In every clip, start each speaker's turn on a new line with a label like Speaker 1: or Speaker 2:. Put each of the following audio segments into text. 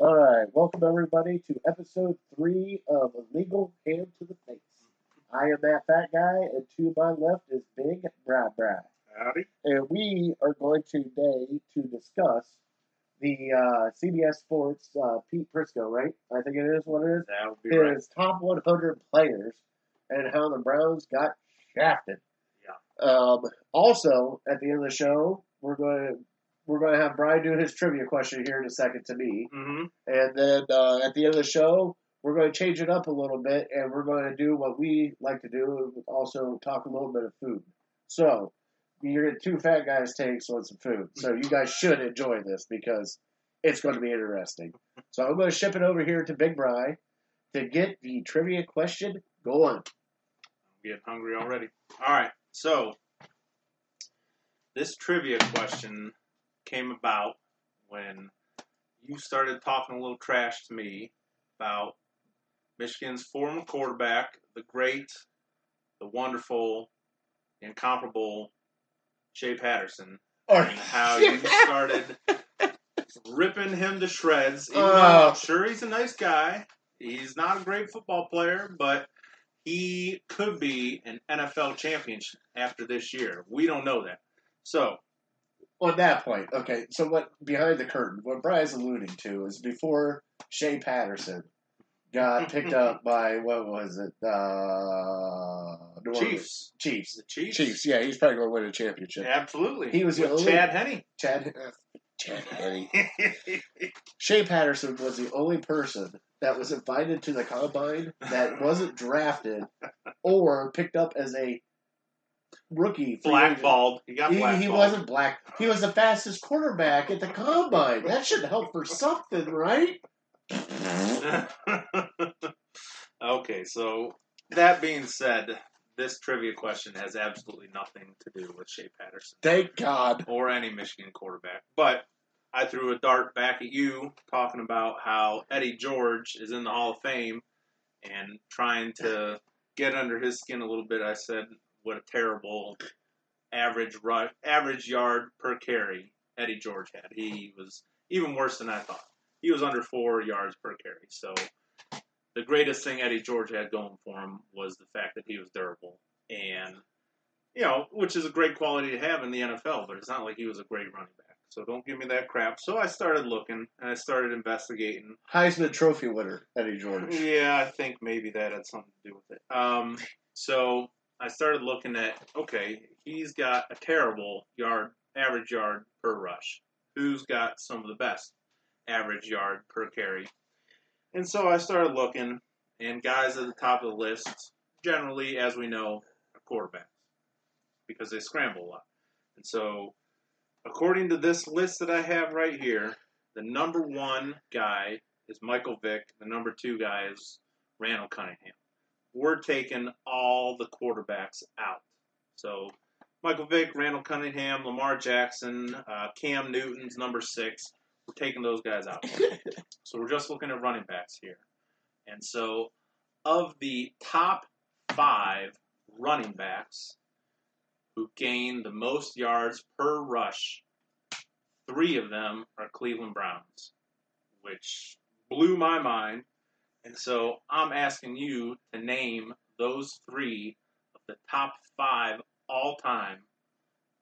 Speaker 1: All right, welcome everybody to episode three of Legal Hand to the Face. I am that fat guy, and to my left is Big Brad Brad.
Speaker 2: Howdy.
Speaker 1: And we are going today to discuss the uh, CBS Sports uh, Pete Prisco, right? I think it is what it is.
Speaker 2: That would be right.
Speaker 1: His top 100 players and how the Browns got shafted.
Speaker 2: Yeah.
Speaker 1: Um, also, at the end of the show, we're going to we're going to have Brian do his trivia question here in a second to me.
Speaker 2: Mm-hmm.
Speaker 1: And then uh, at the end of the show, we're going to change it up a little bit, and we're going to do what we like to do, and also talk a little bit of food. So you're getting two fat guys takes on some food. So you guys should enjoy this because it's going to be interesting. So I'm going to ship it over here to Big Bry to get the trivia question going.
Speaker 2: I'm getting hungry already. All right. So this trivia question came about when you started talking a little trash to me about Michigan's former quarterback, the great, the wonderful, incomparable Shea Patterson, oh, and how you started ripping him to shreds. Even oh. though
Speaker 1: Oh.
Speaker 2: I'm sure he's a nice guy. He's not a great football player, but he could be an NFL champion after this year. We don't know that. So,
Speaker 1: on that point, okay, so what behind the curtain, what Brian's alluding to is before Shea Patterson got picked up by what was it? Uh.
Speaker 2: Chiefs.
Speaker 1: Chiefs.
Speaker 2: The Chiefs.
Speaker 1: Chiefs. Yeah, he's probably going to win a championship.
Speaker 2: Absolutely.
Speaker 1: He was the
Speaker 2: with
Speaker 1: only-
Speaker 2: Chad Henne.
Speaker 1: Chad. uh, Chad Henne. Shea Patterson was the only person that was invited to the combine that wasn't drafted or picked up as a rookie.
Speaker 2: blackballed. He got
Speaker 1: He, he wasn't black. He was the fastest quarterback at the combine. That should help for something, right?
Speaker 2: okay, so that being said, this trivia question has absolutely nothing to do with Shea Patterson
Speaker 1: Thank God.
Speaker 2: or any Michigan quarterback. But I threw a dart back at you talking about how Eddie George is in the Hall of Fame and trying to get under his skin a little bit. I said, what a terrible average rush, average yard per carry Eddie George had. He was even worse than I thought. He was under four yards per carry. So the greatest thing Eddie George had going for him was the fact that he was durable and you know, which is a great quality to have in the NFL, but it's not like he was a great running back. So don't give me that crap. So I started looking and I started investigating.
Speaker 1: Heisman Trophy winner, Eddie George.
Speaker 2: Yeah, I think maybe that had something to do with it. Um, so I started looking at okay, he's got a terrible yard average yard per rush. Who's got some of the best average yard per carry? And so I started looking, and guys at the top of the list, generally, as we know, are quarterbacks because they scramble a lot. And so, according to this list that I have right here, the number one guy is Michael Vick. The number two guy is Randall Cunningham. We're taking all the quarterbacks out. So Michael Vick, Randall Cunningham, Lamar Jackson, uh, Cam Newton's number six. We're taking those guys out. so we're just looking at running backs here. And so of the top five running backs who gained the most yards per rush, three of them are Cleveland Browns, which blew my mind. And so I'm asking you to name those three of the top five all time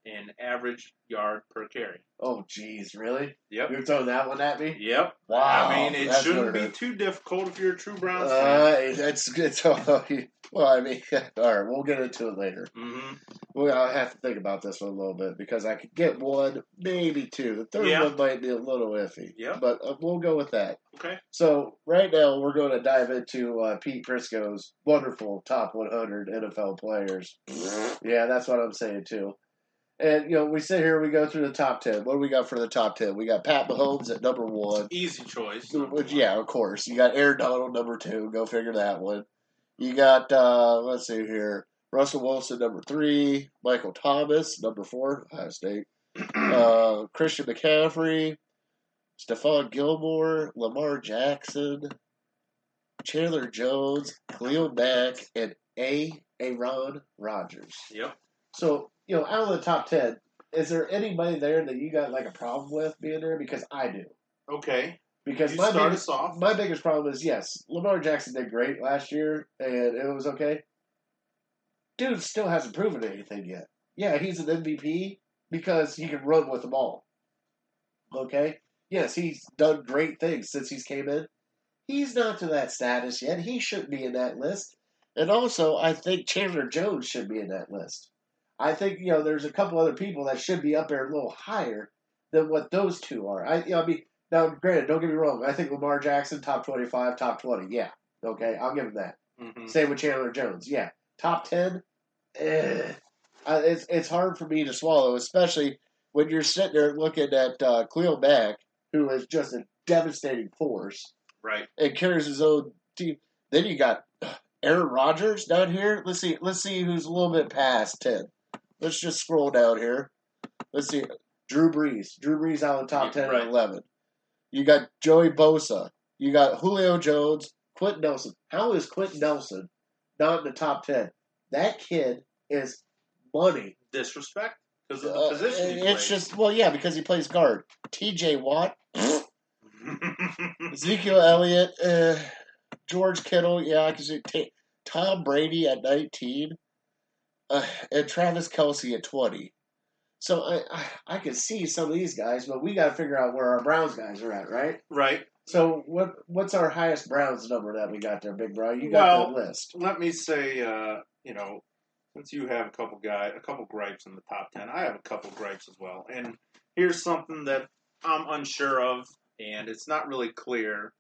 Speaker 2: in average yard per carry.
Speaker 1: Oh, jeez, really?
Speaker 2: Yep.
Speaker 1: You're throwing that one at me?
Speaker 2: Yep.
Speaker 1: Wow.
Speaker 2: I mean, it
Speaker 1: that's
Speaker 2: shouldn't be too difficult if you're a true Browns
Speaker 1: Uh, it's good. well, I mean, all right, we'll get into it later.
Speaker 2: fan. hmm
Speaker 1: Well, I'll have to think about this one a little bit because I could get one, maybe two. The third
Speaker 2: Yeah.
Speaker 1: one might be a little iffy.
Speaker 2: Yeah.
Speaker 1: But uh, we'll go with that.
Speaker 2: Okay.
Speaker 1: So right now we're going to dive into uh, Pete Prisco's wonderful top 100 NFL players. Yeah, that's what I'm saying too. And you know, we sit here, we go through the top 10. What do we got for the top 10? We got Pat Mahomes at number one.
Speaker 2: Easy choice.
Speaker 1: Which, yeah, of course. You got Aaron Donald number two. Go figure that one. You got uh, let's see here, Russell Wilson number three, Michael Thomas number four, Ohio State, uh, Christian McCaffrey, Stephon Gilmore, Lamar Jackson, Chandler Jones, Khalil Mack, and A. Aaron Rodgers.
Speaker 2: Yep.
Speaker 1: So you know, out of the top ten, is there anybody there that you got like a problem with being there? Because I do.
Speaker 2: Okay.
Speaker 1: Because
Speaker 2: You
Speaker 1: my
Speaker 2: start
Speaker 1: biggest,
Speaker 2: us off.
Speaker 1: my biggest problem is yes, Lamar Jackson did great last year and it was okay. Dude still hasn't proven anything yet. Yeah, he's an MVP because he can run with the ball. Okay? Yes, he's done great things since he's came in. He's not to that status yet. He shouldn't be in that list. And also, I think Chandler Jones should be in that list. I think, you know, there's a couple other people that should be up there a little higher than what those two are. I, you know, I mean, now, granted, don't get me wrong. I think Lamar Jackson, top 25, top 20. Yeah. Okay, I'll give him that.
Speaker 2: Mhm.
Speaker 1: Same with Chandler Jones. Yeah. Top 10, eh. Uh, it's, it's hard for me to swallow, especially when you're sitting there looking at uh, Khalil Mack, who is just a devastating force
Speaker 2: Right.
Speaker 1: and carries his own team. Then you got Aaron Rodgers down here. Let's see. Let's see who's a little bit past 10. Let's just scroll down here. Let's see. Drew Brees. Drew Brees out the top
Speaker 2: Yeah,
Speaker 1: 10
Speaker 2: right.
Speaker 1: and 11. You got Joey Bosa. You got Julio Jones, Quenton Nelson. How is Quenton Nelson not in the top 10? That kid is money.
Speaker 2: Disrespect because of the
Speaker 1: Uh,
Speaker 2: position he
Speaker 1: it's just, well, yeah, because he plays guard. TJ Watt, Ezekiel Elliott, uh, George Kittle, yeah, I can see Tom Brady at 19, uh, and Travis Kelce at 20. So I, I I can see some of these guys, but we got to figure out where our Browns guys are at, right?
Speaker 2: right.
Speaker 1: So what what's our highest Browns number that we got there, Big Bro? You got
Speaker 2: Well-
Speaker 1: the list.
Speaker 2: Let me say, uh, you know, since you have a couple guy, a couple gripes in the top ten, I have a couple gripes as well. And here's something that I'm unsure of, and it's not really clear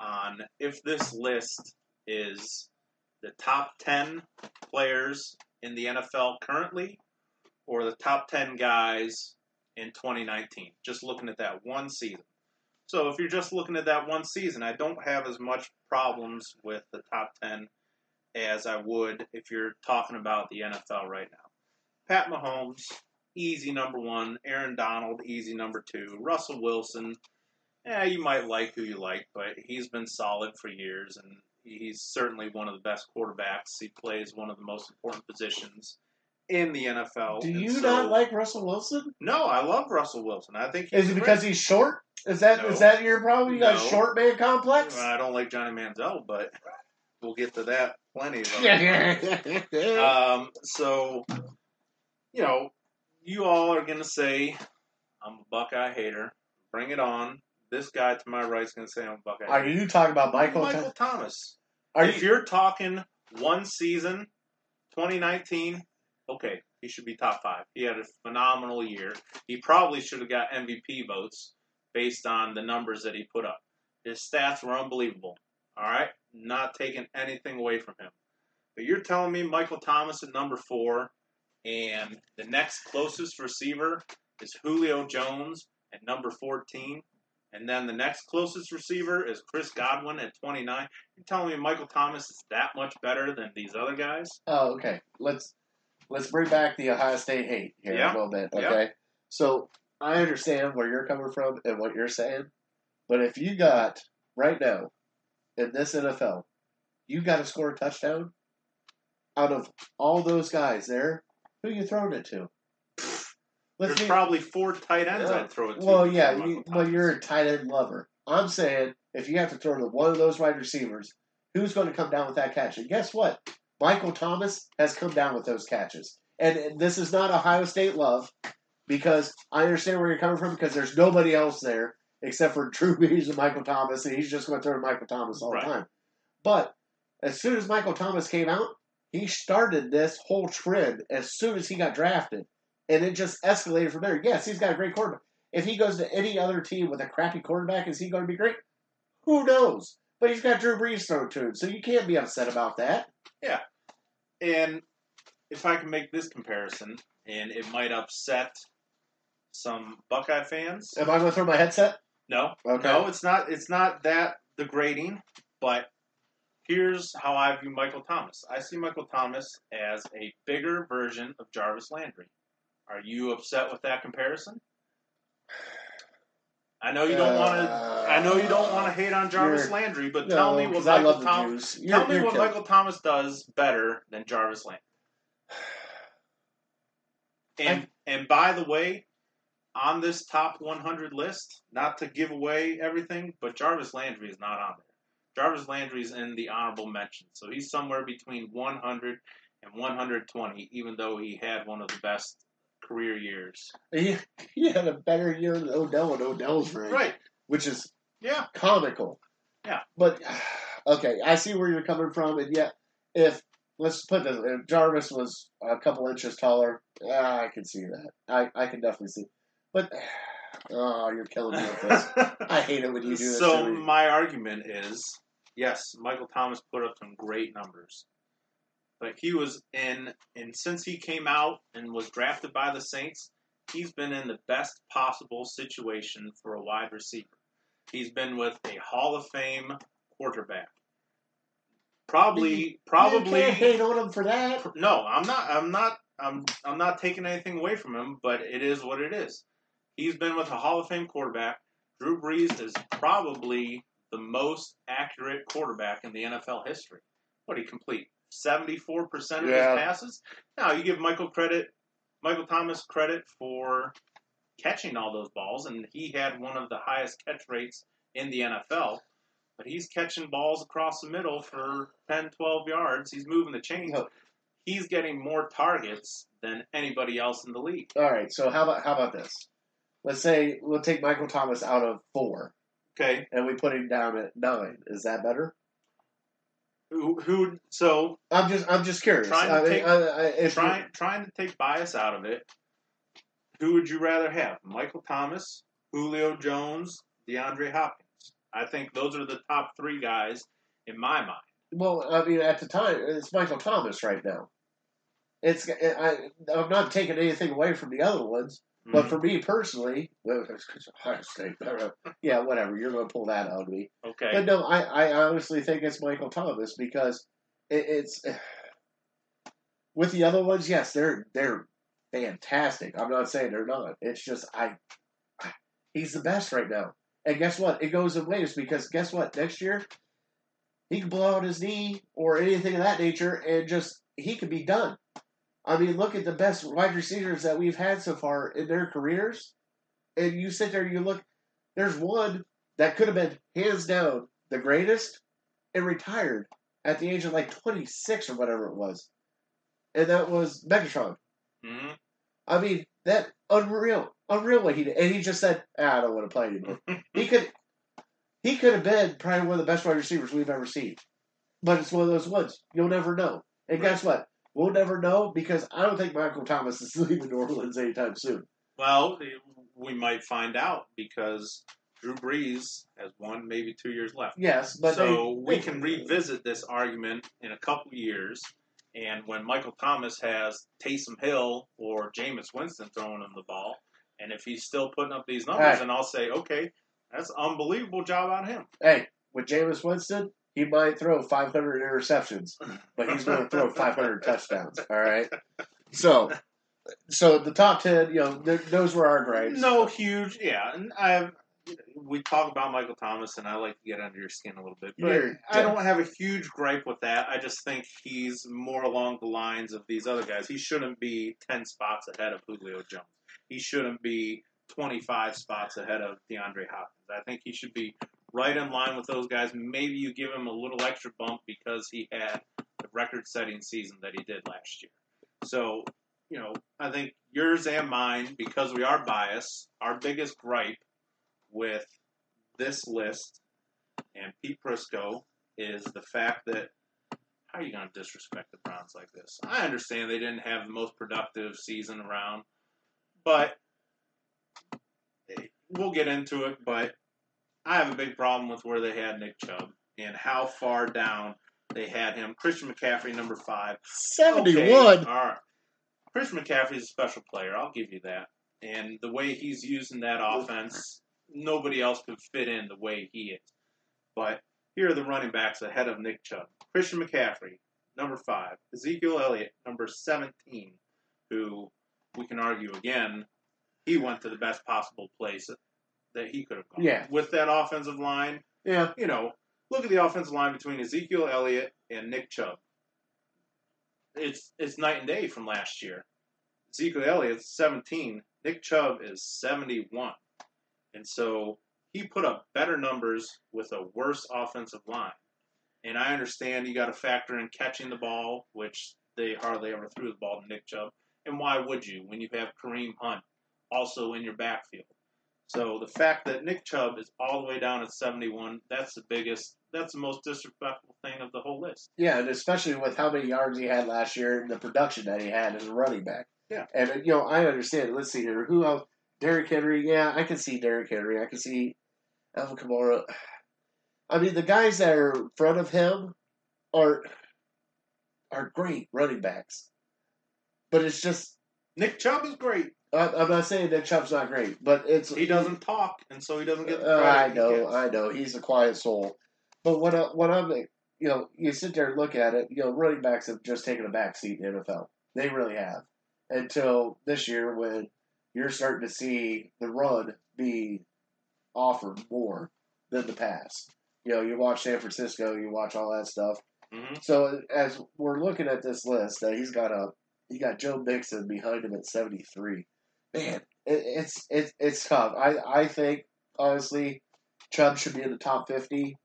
Speaker 2: on if this list is the top ten players in the NFL currently, or the top ten guys in 2019. Just looking at that one season. So if you're just looking at that one season, I don't have as much problems with the top 10 as I would if you're talking about the NFL right now. Pat Mahomes, easy number one. Aaron Donald, easy number two. Russell Wilson, yeah, you might like who you like, but he's been solid for years, and he's certainly one of the best quarterbacks. He plays one of the most important positions in the NFL.
Speaker 1: Do you
Speaker 2: so-
Speaker 1: not like Russell Wilson?
Speaker 2: No, I love Russell Wilson. I think he's
Speaker 1: Is it
Speaker 2: great.
Speaker 1: because he's short? Is that is
Speaker 2: No.
Speaker 1: that your problem? You got a short man complex?
Speaker 2: I don't like Johnny Manziel, but we'll get to that plenty. Of um, so, you know, you all are going to say, I'm a Buckeye hater. Bring it on. This guy to my right is going to say I'm Buckeye
Speaker 1: Are you talking about Michael?
Speaker 2: Michael Thomas.
Speaker 1: Are
Speaker 2: if
Speaker 1: you?
Speaker 2: you're talking one season, 2019, okay, he should be top five. He had a phenomenal year. He probably should have got MVP votes based on the numbers that he put up. His stats were unbelievable. All right, not taking anything away from him. But you're telling me Michael Thomas at number four, and the next closest receiver is Julio Jones at number 14, and then the next closest receiver is Chris Godwin at 29. You're telling me Michael Thomas is that much better than these other guys?
Speaker 1: Oh, okay. Let's let's bring back the Ohio State hate here
Speaker 2: Yeah.
Speaker 1: a little bit.
Speaker 2: Yeah.
Speaker 1: Okay. So I understand where you're coming from and what you're saying, but if you got right now in this NFL, you got to score a touchdown out of all those guys there. Who you throwing it to? Let's
Speaker 2: There's probably four tight ends
Speaker 1: Yeah.
Speaker 2: I'd throw it to.
Speaker 1: Well, yeah, you, well, you're a tight end lover. I'm saying if you have to throw to one of those wide receivers, who's going to come down with that catch? And guess what? Michael Thomas has come down with those catches. And, and this is not Ohio State love because I understand where you're coming from because there's nobody else there except for Drew Brees and Michael Thomas, and he's just going to throw to Michael Thomas all
Speaker 2: Right.
Speaker 1: the time. But as soon as Michael Thomas came out, he started this whole trend as soon as he got drafted, and it just escalated from there. Yes, he's got a great quarterback. If he goes to any other team with a crappy quarterback, is he going to be great? Who knows? But he's got Drew Brees thrown to him, so you can't be upset about that.
Speaker 2: Yeah, and if I can make this comparison, and it might upset some Buckeye fans.
Speaker 1: Am I going to throw my headset?
Speaker 2: No,
Speaker 1: Okay.
Speaker 2: no, it's not. It's not that degrading. But here's how I view Michael Thomas. I see Michael Thomas as a bigger version of Jarvis Landry. Are you upset with that comparison? I know you don't want to. I know you don't want to hate on Jarvis Landry, but
Speaker 1: No,
Speaker 2: tell me what
Speaker 1: I
Speaker 2: Michael Thomas. Tell
Speaker 1: You're-
Speaker 2: me
Speaker 1: you're
Speaker 2: what Michael Thomas does better than Jarvis Landry. And and by the way, on this top 100 list, not to give away everything, but Jarvis Landry is not on there. Jarvis Landry is in the honorable mention, so he's somewhere between 100 and 120, even though he had one of the best career years.
Speaker 1: He, he had a better year than Odell and Odell's rank,
Speaker 2: Right.
Speaker 1: which is
Speaker 2: Yeah.
Speaker 1: comical.
Speaker 2: Yeah.
Speaker 1: But okay, I see where you're coming from, and yet if let's put this, if Jarvis was a couple inches taller, ah, I can see that. I I can definitely see. But oh, you're killing me with this. I hate it when you do this.
Speaker 2: so my argument is, yes, Michael Thomas put up some great numbers, but he was in, and since he came out and was drafted by the Saints, he's been in the best possible situation for a wide receiver. He's been with a Hall of Fame quarterback. Probably,
Speaker 1: you
Speaker 2: probably.
Speaker 1: can't hate on him for that.
Speaker 2: No, I'm not. I'm not. I'm. I'm not taking anything away from him, but it is what it is. He's been with a Hall of Fame quarterback. Drew Brees is probably the most accurate quarterback in the NFL history. What he complete? Seventy-four percent of
Speaker 1: Yeah.
Speaker 2: his passes. Now you give Michael credit, Michael Thomas credit for catching all those balls, and he had one of the highest catch rates in the NFL. But he's catching balls across the middle for 10, 12 yards. He's moving the chains.
Speaker 1: No.
Speaker 2: He's getting more targets than anybody else in the league.
Speaker 1: All right, so how about how about this? Let's say we'll take Michael Thomas out of four,
Speaker 2: Okay,
Speaker 1: and we put him down at nine. Is that better?
Speaker 2: Who, who so
Speaker 1: I'm just I'm just curious.
Speaker 2: Trying to
Speaker 1: I
Speaker 2: take-
Speaker 1: I, I,
Speaker 2: trying trying to take bias out of it? Who would you rather have, Michael Thomas, Julio Jones, DeAndre Hopkins? I think those are the top three guys in my mind.
Speaker 1: Well, I mean, at the time, it's Michael Thomas right now. It's I, I'm not taking anything away from the other ones, but
Speaker 2: Mhm.
Speaker 1: for me personally, State. yeah, whatever. You're going to pull that out of me.
Speaker 2: okay,
Speaker 1: But no, I, I honestly think it's Michael Thomas because it, it's with the other ones. Yes, they're they're fantastic. I'm not saying they're not. It's just I, I he's the best right now. And guess what? It goes in waves because guess what? Next year he could blow out his knee or anything of that nature, and just he could be done. I mean, look at the best wide receivers that we've had so far in their careers, and you sit there, and you look. There's one that could have been hands down the greatest and retired at the age of like 26 or whatever it was, and that was Megatron.
Speaker 2: Mhm.
Speaker 1: I mean, that unreal, unreal what he did, and he just said, ah, "I don't want to play anymore." he could, he could have been probably one of the best wide receivers we've ever seen, but it's one of those ones you'll never know. And guess what? We'll never know because I don't think Michael Thomas is leaving New Orleans anytime soon.
Speaker 2: Well, we might find out because Drew Brees has one, maybe two years left.
Speaker 1: Yes, but
Speaker 2: so
Speaker 1: they,
Speaker 2: we can revisit this argument in a couple years, and when Michael Thomas has Taysom Hill or Jameis Winston throwing him the ball, and if he's still putting up these numbers,
Speaker 1: Right.
Speaker 2: then I'll say, okay, that's unbelievable job on him.
Speaker 1: Hey, with Jameis Winston, he might throw 500 interceptions, but he's going to throw 500 touchdowns. All right. So, so the top 10, you know, those were our gripes.
Speaker 2: No huge, yeah. And I we talk about Michael Thomas, and I like to get under your skin a little bit, but I don't have a huge gripe with that. I just think he's more along the lines of these other guys. He shouldn't be ten spots ahead of Julio Jones. He shouldn't be twenty-five spots ahead of DeAndre Hopkins. I think he should be right in line with those guys. Maybe you give him a little extra bump because he had the record-setting season that he did last year. So, you know, I think yours and mine, because we are biased, our biggest gripe with this list and Pete Prisco is the fact that how are you going to disrespect the Browns like this? I understand they didn't have the most productive season around, but eh, we'll get into it. But I have a big problem with where they had Nick Chubb and how far down they had him. Christian McCaffrey, number five.
Speaker 1: 71.
Speaker 2: Okay, all right. Christian McCaffrey's a special player. I'll give you that. And the way he's using that offense, nobody else could fit in the way he is. But here are the running backs ahead of Nick Chubb. Christian McCaffrey, number five. Ezekiel Elliott, number 17, who we can argue again, he went to the best possible place that he could have gone.
Speaker 1: Yeah.
Speaker 2: With that offensive line,
Speaker 1: Yeah.
Speaker 2: you know, look at the offensive line between Ezekiel Elliott and Nick Chubb. It's it's night and day from last year. Ezekiel Elliott's 17, Nick Chubb is 71. And so he put up better numbers with a worse offensive line. And I understand you got to factor in catching the ball, which they hardly ever threw the ball to Nick Chubb. And why would you when you have Kareem Hunt also in your backfield? So the fact that Nick Chubb is all the way down at 71, that's the biggest, that's the most disrespectful thing of the whole list.
Speaker 1: Yeah, and especially with how many yards he had last year and the production that he had as a running back.
Speaker 2: Yeah.
Speaker 1: And, uh, you know, I understand. Let's see here. Who else? Derrick Henry. Yeah, I can see Derrick Henry. I can see Alvin Kamara. I mean, the guys that are in front of him are are great running backs. But it's just,
Speaker 2: Nick Chubb is great.
Speaker 1: I- I'm not saying that Chubb's not great, but it's
Speaker 2: He doesn't talk, and so he doesn't get the
Speaker 1: Uh, I know. I know. He's a quiet soul. But what I, what I'm, you know, you sit there and look at it. You know, running backs have just taken a back seat in the NFL. They really have until this year when you're starting to see the run be offered more than the pass. You know, you watch San Francisco, you watch all that stuff.
Speaker 2: Mhm.
Speaker 1: So as we're looking at this list, that he's got a he got Joe Mixon behind him at seventy three. Man, it, it's it's it's tough. I I think honestly, Chubb should be in the top fifty.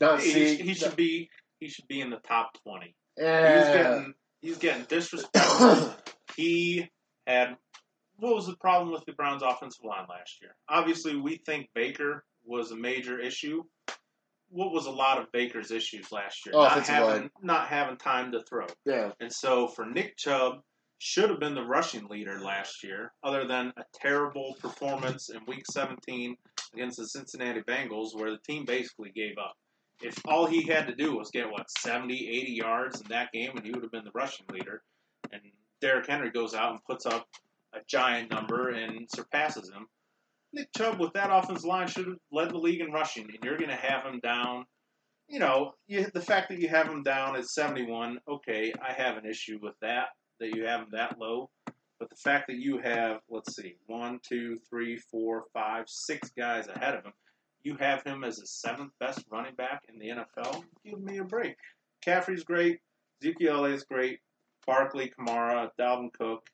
Speaker 1: Not
Speaker 2: He,
Speaker 1: see,
Speaker 2: he should be he should be in the top 20. He's
Speaker 1: Yeah.
Speaker 2: getting he's getting disrespected. he had what was the problem with the Browns offensive line last year? Obviously, we think Baker was a major issue. What was a lot of Baker's issues last year? Not having
Speaker 1: line.
Speaker 2: not having time to throw.
Speaker 1: yeah.
Speaker 2: And so for Nick Chubb, should have been the rushing leader last year, other than a terrible performance in Week 17 against the Cincinnati Bengals, where the team basically gave up. If all he had to do was get what 70, 80 yards in that game, and he would have been the rushing leader, and Derrick Henry goes out and puts up a giant number and surpasses him. Nick Chubb with that offensive line should have led the league in rushing, and you're going to have him down. You know, you, the fact that you have him down at 71, okay, I have an issue with that, that you have him that low. But the fact that you have, let's see, one, two, three, four, five, six guys ahead of him, you have him as the seventh best running back in the NFL, give me a break. Caffrey's great, Ezekiel is great, Barkley, Kamara, Dalvin Cook,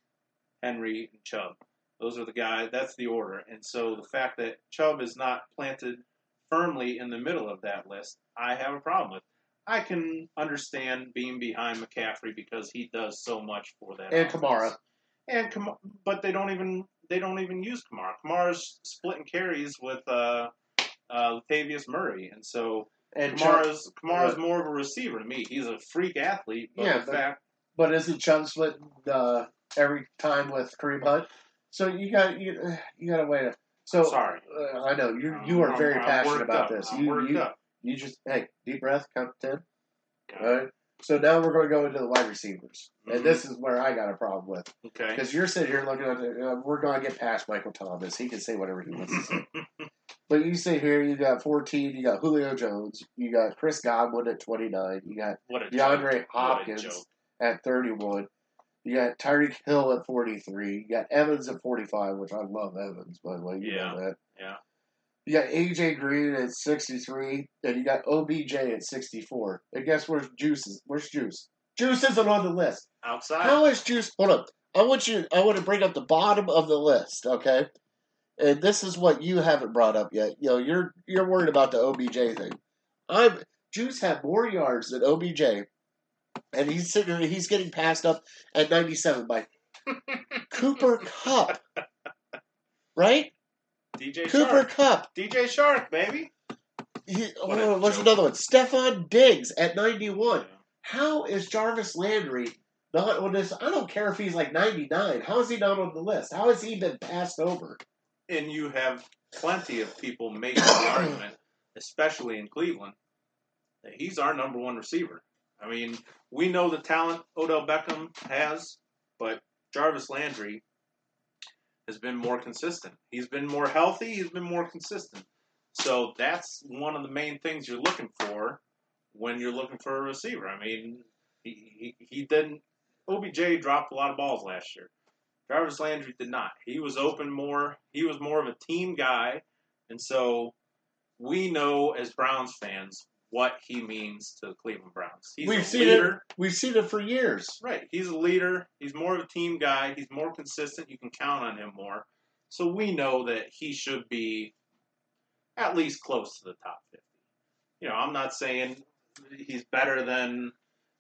Speaker 2: Henry, and Chubb. Those are the guys. That's the order. And so the fact that Chubb is not planted firmly in the middle of that list, I have a problem with. I can understand being behind McCaffrey because he does so much for that.
Speaker 1: And
Speaker 2: offense.
Speaker 1: Kamara.
Speaker 2: And Kam- but they don't even they don't even use Kamara. Kamara's splitting carries with uh, uh, Latavius Murray, and so
Speaker 1: And Chubb,
Speaker 2: Kamara's Kamara's more of a receiver to me. He's a freak athlete, but
Speaker 1: Yeah, but-
Speaker 2: fact
Speaker 1: but isn't Chubb splitting uh, every time with Kareem Hunt? So you got you you got to wait. So
Speaker 2: sorry,
Speaker 1: uh, I know you you are
Speaker 2: I'm-
Speaker 1: very
Speaker 2: I'm
Speaker 1: passionate about
Speaker 2: up.
Speaker 1: this.
Speaker 2: I'm
Speaker 1: You you, you just hey deep breath, count to ten.
Speaker 2: Okay.
Speaker 1: All right. So now we're going to go into the wide receivers,
Speaker 2: Mhm.
Speaker 1: and this is where I got a problem with
Speaker 2: Okay.
Speaker 1: because you're sitting here looking at the. Uh, we're going to get past Michael Thomas. He can say whatever he wants to say. But you sit here, you got 14, you got Julio Jones, you got Chris Godwin at 29, you got DeAndre
Speaker 2: joke.
Speaker 1: Hopkins at 31, you got Tyreek Hill at 43, you got Evans at 45, which I love Evans, by the way. You
Speaker 2: Yeah.
Speaker 1: know that.
Speaker 2: Yeah.
Speaker 1: You got AJ Green at 63, and you got OBJ at 64. And guess where's Juice? Is, where's Juice? Juice isn't on the list.
Speaker 2: Outside.
Speaker 1: How is Juice? Hold up. I want you. I want to bring up the bottom of the list, okay? And this is what you haven't brought up yet. You know, you're you're worried about the OBJ thing. I'm Juice had more yards than OBJ, and he's sitting. there- He's getting passed up at 97 by Cooper Kupp, right?
Speaker 2: DJ
Speaker 1: Cooper
Speaker 2: Shark.
Speaker 1: Kupp.
Speaker 2: DJ Chark, baby.
Speaker 1: He,
Speaker 2: What
Speaker 1: oh, what's
Speaker 2: joke.
Speaker 1: another one? Stefon Diggs at 91. How is Jarvis Landry not on this? I don't care if he's like 99. How is he not on the list? How has he been passed over?
Speaker 2: And you have plenty of people making the argument, especially in Cleveland, that he's our number one receiver. I mean, we know the talent Odell Beckham has, but Jarvis Landry has been more consistent. He's been more healthy. He's been more consistent. So that's one of the main things you're looking for when you're looking for a receiver. I mean, he, he, he didn't. OBJ dropped a lot of balls last year. Jarvis Landry did not. He was open more. He was more of a team guy, and so we know as Browns fans what he means to the Cleveland Browns. He's
Speaker 1: We've
Speaker 2: a
Speaker 1: seen
Speaker 2: leader.
Speaker 1: it. We've seen it for years.
Speaker 2: Right. He's a leader. He's more of a team guy. He's more consistent. You can count on him more. So we know that he should be at least close to the top 50. You know, I'm not saying he's better than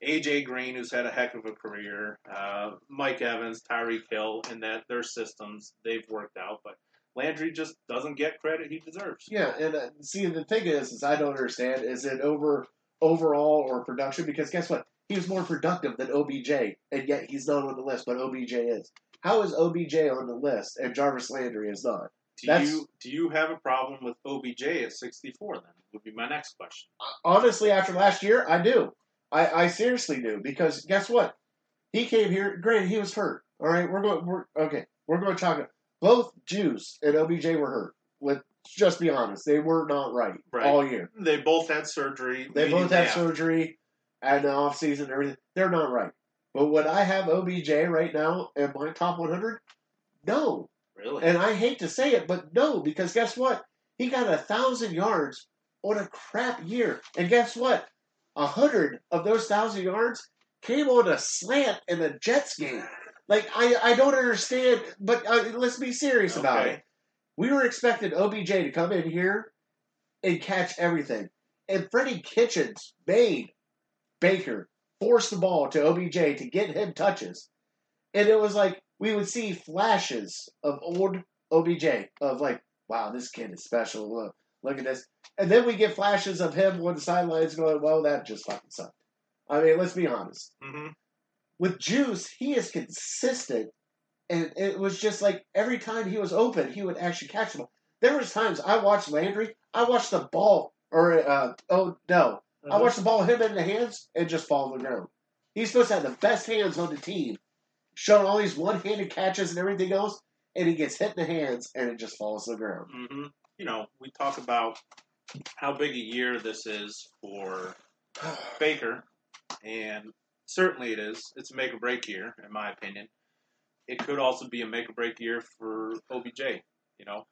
Speaker 2: AJ Green, who's had a heck of a career, uh, Mike Evans, Tyreek Hill, and that their systems they've worked out, but Landry just doesn't get credit he deserves.
Speaker 1: Yeah, and uh, see, the thing is, is I don't understand. Is it over overall or production? Because guess what? He was more productive than OBJ, and yet he's not on the list, but OBJ is. How is OBJ on the list and Jarvis Landry is not?
Speaker 2: Do
Speaker 1: That's-
Speaker 2: you do you have a problem with OBJ at 64? Then would be my next question.
Speaker 1: Honestly, after last year, I do. I, I seriously do because guess what? He came here. Granted, he was hurt. All right, we're going. We're okay. We're going to talk. Both Juice and OBJ were hurt. Let's just be honest. They were not right,
Speaker 2: Right.
Speaker 1: all year.
Speaker 2: They both had surgery.
Speaker 1: They both had surgery and the off season and everything. They're not right. But would I have OBJ right now in my top 100? No.
Speaker 2: Really?
Speaker 1: And I hate to say it, but no, because guess what? He got a thousand yards on a crap year. And guess what? A hundred of those thousand yards came on a slant in the Jets game. Like I, I don't understand, but uh, let's be serious about it. We were expecting OBJ to come in here and catch everything, and Freddie Kitchens made Baker force the ball to OBJ to get him touches, and it was like we would see flashes of old OBJ of like, wow, this kid is special. Look, look at this, and then we get flashes of him on the sidelines going, well, that just fucking sucked. I mean, let's be honest
Speaker 2: hmm
Speaker 1: with Juice, he is consistent, and it was just like every time he was open, he would actually catch the ball. There was times I watched Landry, I watched the ball, or uh, oh no, I watched the ball hit him in the hands and just fall on the ground. He's supposed to have the best hands on the team, showing all these one-handed catches and everything else, and he gets hit in the hands and it just falls to the ground.
Speaker 2: hmm You know, we talk about how big a year this is for Baker, and certainly it is. It's a make or break year, in my opinion. It could also be a make or break year for OBJ. You know,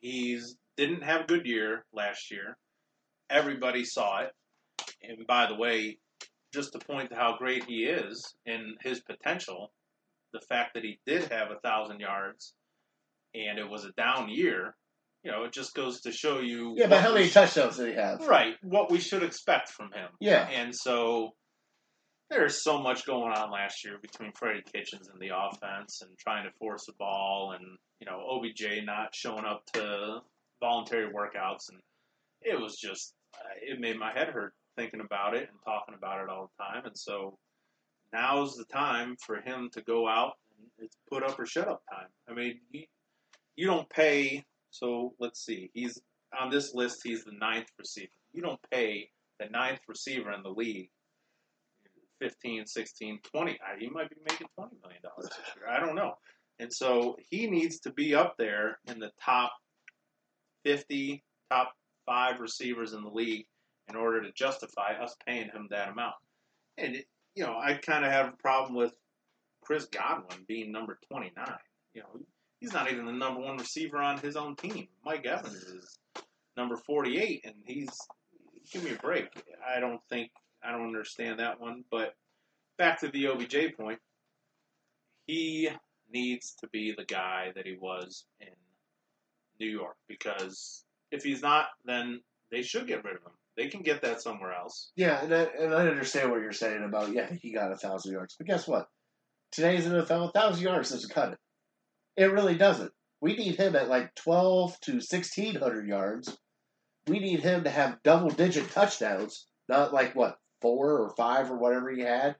Speaker 2: he's didn't have a good year last year. Everybody saw it, and by the way, just to point to how great he is and his potential, the fact that he did have a thousand yards, and it was a down year. You know, it just goes to show you.
Speaker 1: Yeah, but how many touchdowns did he have?
Speaker 2: Right, what we should expect from him.
Speaker 1: Yeah,
Speaker 2: And so there's so much going on last year between Freddie Kitchens and the offense and trying to force the ball and, you know, OBJ not showing up to voluntary workouts. And it was just, it made my head hurt thinking about it and talking about it all the time. And so now's the time for him to go out and it's put up or shut up time. I mean, you, you don't pay. So let's see. He's on this list. He's the ninth receiver. You don't pay the ninth receiver in the league 15, 16, 20. He might be making $20 million this year. I don't know. And so he needs to be up there in the top 50, top five receivers in the league in order to justify us paying him that amount. And, it, you know, I kind of have a problem with Chris Godwin being number 29. You know, he's not even the number one receiver on his own team. Mike Evans is number 48, and he's give me a break. I don't think I don't understand that one. But back to the OBJ point, he needs to be the guy that he was in New York because if he's not, then they should get rid of him. They can get that somewhere else.
Speaker 1: Yeah, and I, and I understand what you're saying about yeah he got a thousand yards, but guess what? Today's NFL, a thousand yards doesn't cut it. It really doesn't. We need him at like twelve to sixteen hundred yards. We need him to have double digit touchdowns, not like what four or five or whatever he had.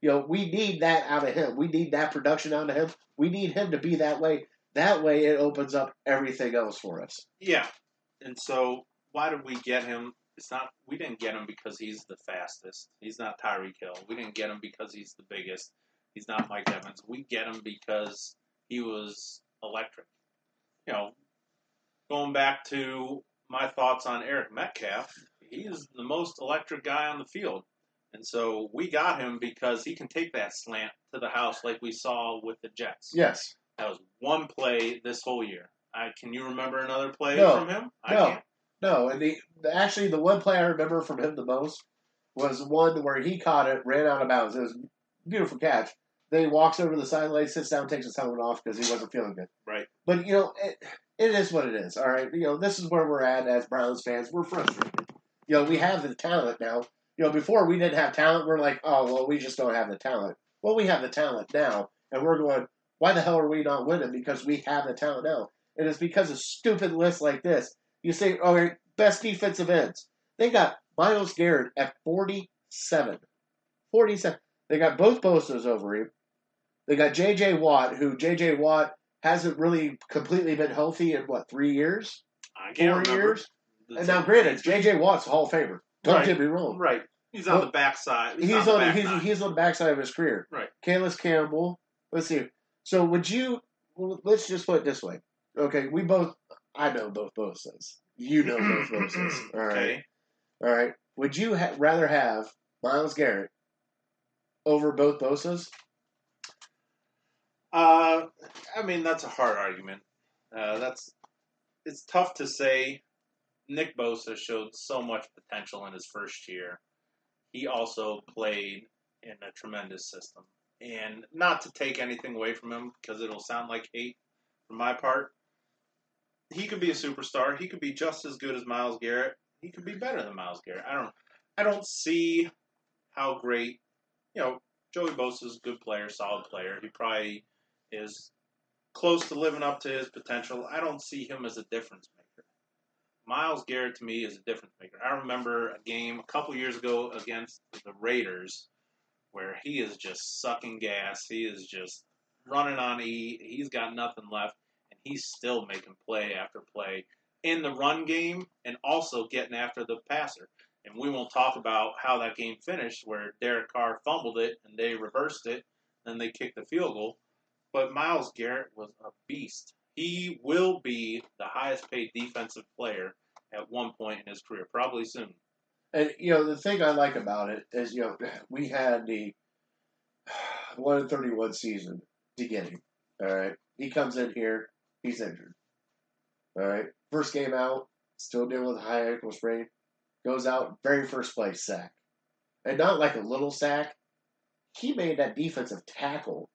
Speaker 1: You know, we need that out of him. We need that production out of him. We need him to be that way. That way, it opens up everything else for us.
Speaker 2: Yeah, and so why did we get him? It's not we didn't get him because he's the fastest. He's not Tyreek Hill. We didn't get him because he's the biggest. He's not Mike Evans. We get him because he was electric. You know, going back to my thoughts on Eric Metcalf, he is the most electric guy on the field. And so we got him because he can take that slant to the house like we saw with the Jets.
Speaker 1: Yes.
Speaker 2: That was one play this whole year. I, can you remember another play
Speaker 1: No.
Speaker 2: from him? I
Speaker 1: No.
Speaker 2: can't.
Speaker 1: No, and the, the actually the one play I remember from him the most was one where he caught it, ran out of bounds. It was a beautiful catch. Then he walks over to the sideline, sits down, takes his helmet off because he wasn't feeling good.
Speaker 2: Right.
Speaker 1: But you know, it, it is what it is. All right, you know, this is where we're at as Browns fans. We're frustrated. You know, we have the talent now. You know, before we didn't have talent. We're like, oh well, we just don't have the talent. Well, we have the talent now, and we're going. Why the hell are we not winning? Because we have the talent now, and it's because of stupid lists like this. You say, okay, best defensive ends. They got Myles Garrett at forty-seven. Forty-seven. They got both Bosa's over him. They got J.J. Watt, who J.J. Watt hasn't really completely been healthy in what three years,
Speaker 2: I can't remember.
Speaker 1: years. And now, granted, J.J. Watt's a Hall of Famer. Don't
Speaker 2: Right.
Speaker 1: get me wrong.
Speaker 2: Right. He's on
Speaker 1: Well,
Speaker 2: the backside. He's,
Speaker 1: He's
Speaker 2: on, the
Speaker 1: on he's, he's on the backside of his career.
Speaker 2: Right.
Speaker 1: Calais Campbell. Let's see. So would you? well, Let's just put it this way. Okay, we both. I know both Bosa's. You know both Bosa's. All right.
Speaker 2: Okay.
Speaker 1: All right. Would you ha- rather have Myles Garrett over both Bosa's?
Speaker 2: Uh, I mean that's a hard argument. Uh, that's it's tough to say. Nick Bosa showed so much potential in his first year. He also played in a tremendous system, and not to take anything away from him because it'll sound like hate from my part. He could be a superstar. He could be just as good as Myles Garrett. He could be better than Myles Garrett. I don't. I don't see how great. You know, Joey Bosa's a good player, solid player. He probably is close to living up to his potential. I don't see him as a difference maker. Myles Garrett to me is a difference maker. I remember a game a couple years ago against the Raiders where he is just sucking gas. He is just running on E. He's got nothing left, and he's still making play after play in the run game and also getting after the passer. And we won't talk about how that game finished, where Derek Carr fumbled it and they reversed it, and they kicked the field goal. But Myles Garrett was a beast. He will be the highest paid defensive player at one point in his career, probably soon.
Speaker 1: And you know the thing I like about it is you know we had the one in thirty one season him. All right, he comes in here, he's injured. All right, first game out, still dealing with high ankle sprain. Goes out, very first play sack, and not like a little sack. He made that defensive tackle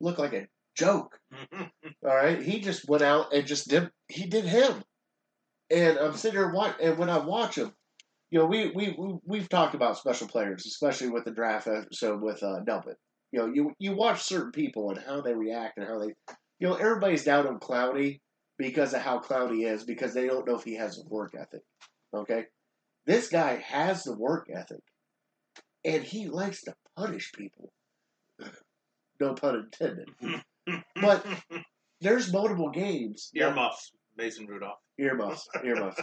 Speaker 1: look like a joke. All right, he just went out and just did he did him, and I'm sitting there watch and when I watch him, you know we we, we we've talked about special players, especially with the draft episode with uh, Delpit. You know, you you watch certain people and how they react and how they, you know, everybody's down on Clowney because of how Clowney is because they don't know if he has a work ethic. Okay, this guy has the work ethic, and he likes to punish people. No pun intended. But there's multiple games. that-
Speaker 2: Earmuffs, Mason Rudolph.
Speaker 1: earmuffs, earmuffs.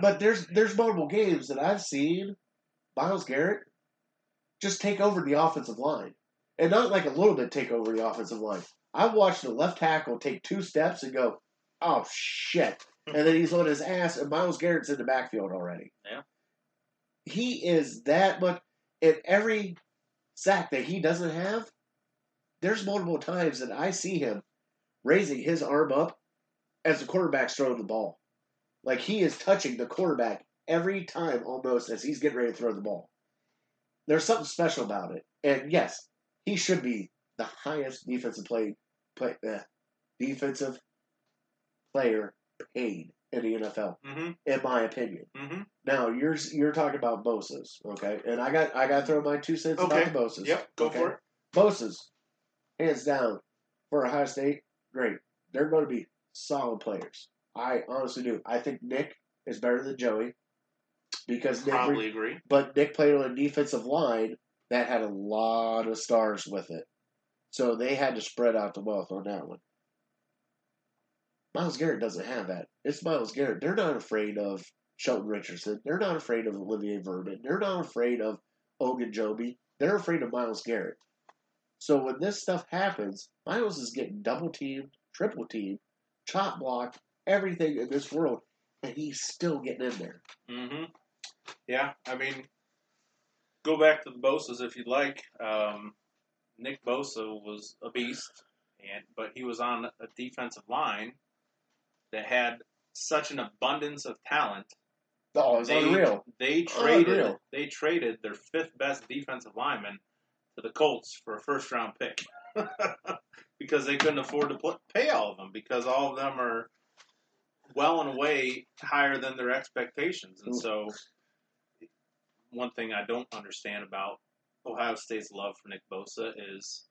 Speaker 1: but there's there's multiple games that I've seen Myles Garrett just take over the offensive line, and not like a little bit take over the offensive line. I watched the left tackle take two steps and go, "Oh shit!" and then he's on his ass, and Myles Garrett's in the backfield already.
Speaker 2: Yeah.
Speaker 1: he is that much. In every sack that he doesn't have, there's multiple times that I see him raising his arm up as the quarterback's throwing the ball. Like he is touching the quarterback every time almost as he's getting ready to throw the ball. There's something special about it. And yes, he should be the highest defensive play, play uh, defensive player paid in the NFL,
Speaker 2: Mm-hmm.
Speaker 1: in my opinion.
Speaker 2: Mm-hmm.
Speaker 1: Now you're you're talking about Bosa's, okay? And I got I got to throw my two cents
Speaker 2: Okay.
Speaker 1: about the Bosa's.
Speaker 2: Yep. Go
Speaker 1: okay?
Speaker 2: for it.
Speaker 1: Bosa's, hands down, for Ohio State, great. They're going to be solid players. I honestly do. I think Nick is better than Joey because Nick,
Speaker 2: Probably agree.
Speaker 1: but Nick played on a defensive line that had a lot of stars with it, so they had to spread out the wealth on that one. Myles Garrett doesn't have that. It's Myles Garrett. They're not afraid of Sheldon Richardson. They're not afraid of Olivier Vernon. They're not afraid of Ogunjobi. They're afraid of Myles Garrett. So when this stuff happens, Myles is getting double teamed, triple teamed, chop blocked, everything in this world, and he's still getting in there.
Speaker 2: Mm-hmm. Yeah, I mean, go back to the Bosa's if you'd like. Um, Nick Bosa was a beast, and but he was on a defensive line that had such an abundance of talent.
Speaker 1: Oh, it's
Speaker 2: they,
Speaker 1: unreal.
Speaker 2: They traded.
Speaker 1: Unreal.
Speaker 2: They traded their fifth best defensive lineman to the Colts for a first round pick. because they couldn't afford to pay all of them because all of them are well and away higher than their expectations. And mm. so, one thing I don't understand about Ohio State's love for Nick Bosa is,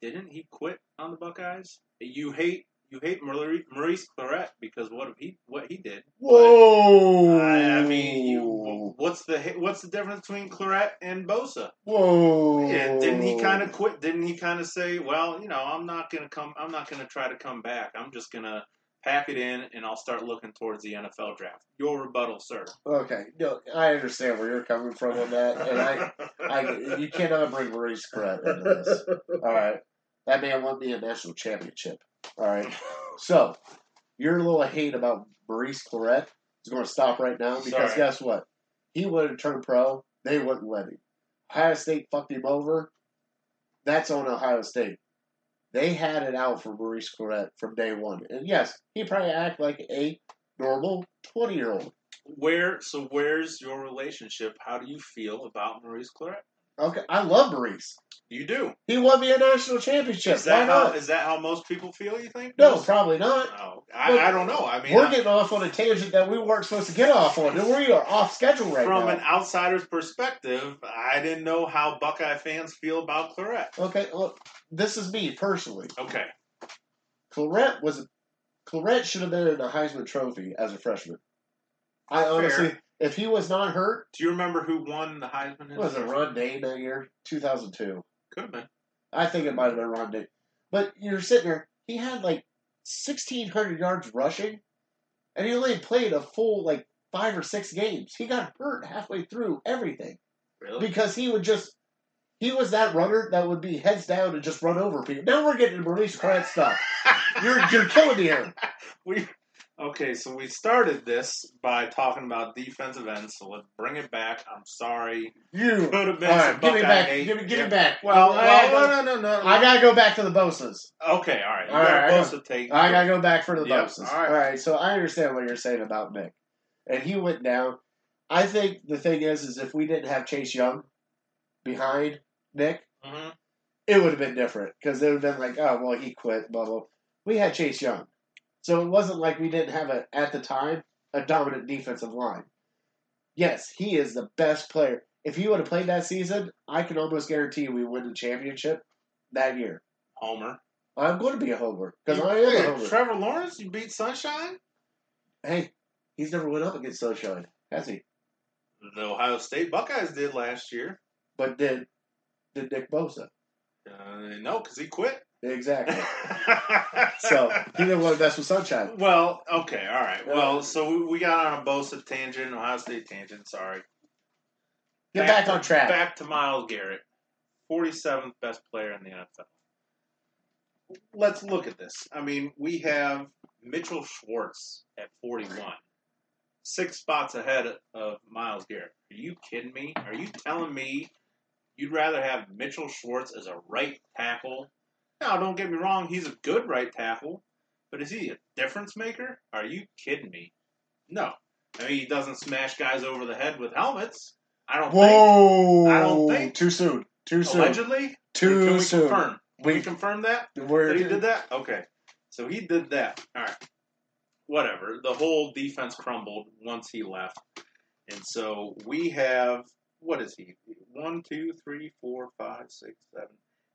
Speaker 2: didn't he quit on the Buckeyes? You hate you hate Maurice, Maurice Clarett because what he what he did.
Speaker 1: Whoa!
Speaker 2: I, I mean, you, what's the what's the difference between Clarett and Bosa?
Speaker 1: Whoa!
Speaker 2: Yeah, didn't he kind of quit? Didn't he kind of say, "Well, you know, I'm not gonna come. I'm not gonna try to come back. I'm just gonna pack it in, and I'll start looking towards the NFL draft." Your rebuttal, sir.
Speaker 1: Okay, no, I understand where you're coming from on that, and I, I, you cannot bring Maurice Clarett into this. All right, that man won me a national championship. All right, so your little hate about Maurice Clarett is going to stop right now because
Speaker 2: Sorry.
Speaker 1: guess what? He would have turned pro. They wouldn't let him. Ohio State fucked him over. That's on Ohio State. They had it out for Maurice Clarett from day one, and yes, he probably act like a normal twenty year old.
Speaker 2: Where so where's your relationship? How do you feel about Maurice Clarett?
Speaker 1: Okay, I love Maurice.
Speaker 2: You do.
Speaker 1: He won me a national championship.
Speaker 2: Is that
Speaker 1: Why
Speaker 2: how
Speaker 1: not?
Speaker 2: is that how most people feel? You think?
Speaker 1: no,
Speaker 2: Most-
Speaker 1: probably not.
Speaker 2: No, I, I don't know. I mean,
Speaker 1: We're
Speaker 2: I-
Speaker 1: getting off on a tangent that we weren't supposed to get off on, we are off schedule right
Speaker 2: from
Speaker 1: now.
Speaker 2: From an outsider's perspective, I didn't know how Buckeye fans feel about Clarett.
Speaker 1: okay, look, this is me personally.
Speaker 2: Okay,
Speaker 1: Clarett was Clarett should have been in the Heisman Trophy as a freshman. I honestly, if he was not hurt,
Speaker 2: do you remember who won the Heisman?
Speaker 1: was it Ron Day that year, two thousand two?
Speaker 2: Could have been.
Speaker 1: I think it might have been Ron Dayne. But you're sitting there, he had like sixteen hundred yards rushing, and he only played a full like five or six games. He got hurt halfway through everything
Speaker 2: Really?
Speaker 1: because he would just he was that runner that would be heads down and just run over people. Now we're getting to Maurice Clarett stuff. You're you're killing me here.
Speaker 2: we okay. So we started this by talking about defensive ends. So let's bring it back. I'm sorry.
Speaker 1: You.
Speaker 2: Could have
Speaker 1: All
Speaker 2: been
Speaker 1: right,
Speaker 2: some
Speaker 1: give me back. Give me, give
Speaker 2: Yeah.
Speaker 1: me back.
Speaker 2: Well,
Speaker 1: I, I,
Speaker 2: well, no, no, no, no.
Speaker 1: I gotta go back to the Bosas.
Speaker 2: okay, all right. You
Speaker 1: All
Speaker 2: got
Speaker 1: right, I
Speaker 2: both to take.
Speaker 1: I gotta go back for the
Speaker 2: Yep,
Speaker 1: Bosas.
Speaker 2: all right.
Speaker 1: All right. So I understand what you're saying about Nick, and he went down. I think the thing is, is if we didn't have Chase Young behind Nick,
Speaker 2: Mhm.
Speaker 1: it would have been different because it would have been like, oh well, he quit. Blah blah. We had Chase Young, so it wasn't like we didn't have a at the time a dominant defensive line. Yes, he is the best player. If he would have played that season, I can almost guarantee we win the championship that year.
Speaker 2: Homer.
Speaker 1: I'm going to be a homer because I am a homer.
Speaker 2: Trevor Lawrence, you beat Sunshine.
Speaker 1: hey, he's never went up against Sunshine, has he?
Speaker 2: The Ohio State Buckeyes did last year.
Speaker 1: But did did Nick Bosa?
Speaker 2: Uh, no, because he quit.
Speaker 1: Exactly. so he didn't want to mess with Sunshine.
Speaker 2: well, okay, all right. Well, so we- we got on a Bosa tangent, Ohio State tangent. Sorry.
Speaker 1: Get
Speaker 2: Back
Speaker 1: back, on track.
Speaker 2: Back to Myles Garrett, 47th best player in the NFL. Let's look at this. I mean, we have Mitchell Schwartz at 41, six spots ahead of Myles Garrett. Are you kidding me? Are you telling me you'd rather have Mitchell Schwartz as a right tackle? Now, don't get me wrong, he's a good right tackle, but is he a difference maker? Are you kidding me? No. I mean, he doesn't smash guys over the head with helmets. I don't think.
Speaker 1: Whoa!
Speaker 2: I don't think-
Speaker 1: too soon. Too soon.
Speaker 2: Allegedly?
Speaker 1: Too
Speaker 2: Can we
Speaker 1: soon.
Speaker 2: confirm? Can we
Speaker 1: We
Speaker 2: confirm that? That he did that? Okay. So he did that. All right. Whatever. The whole defense crumbled once he left. And so we have, what is he? One, two, three, four, five, six, seven.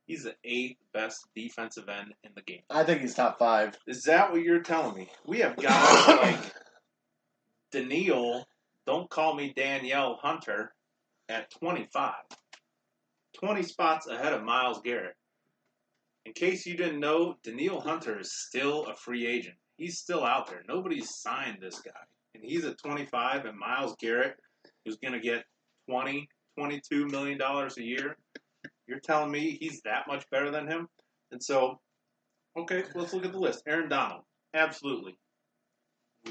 Speaker 2: He's the eighth best defensive end in the game.
Speaker 1: I think he's top five.
Speaker 2: Is that what you're telling me? We have guys like Daniil, don't call me Danielle Hunter, at 25. 20 spots ahead of Myles Garrett. In case you didn't know, Daniil Hunter is still a free agent. He's still out there. Nobody's signed this guy. And he's at 25, and Myles Garrett, who's going to get 20, 22 million dollars a year. You're telling me he's that much better than him? And so, okay, let's look at the list. Aaron Donald, absolutely.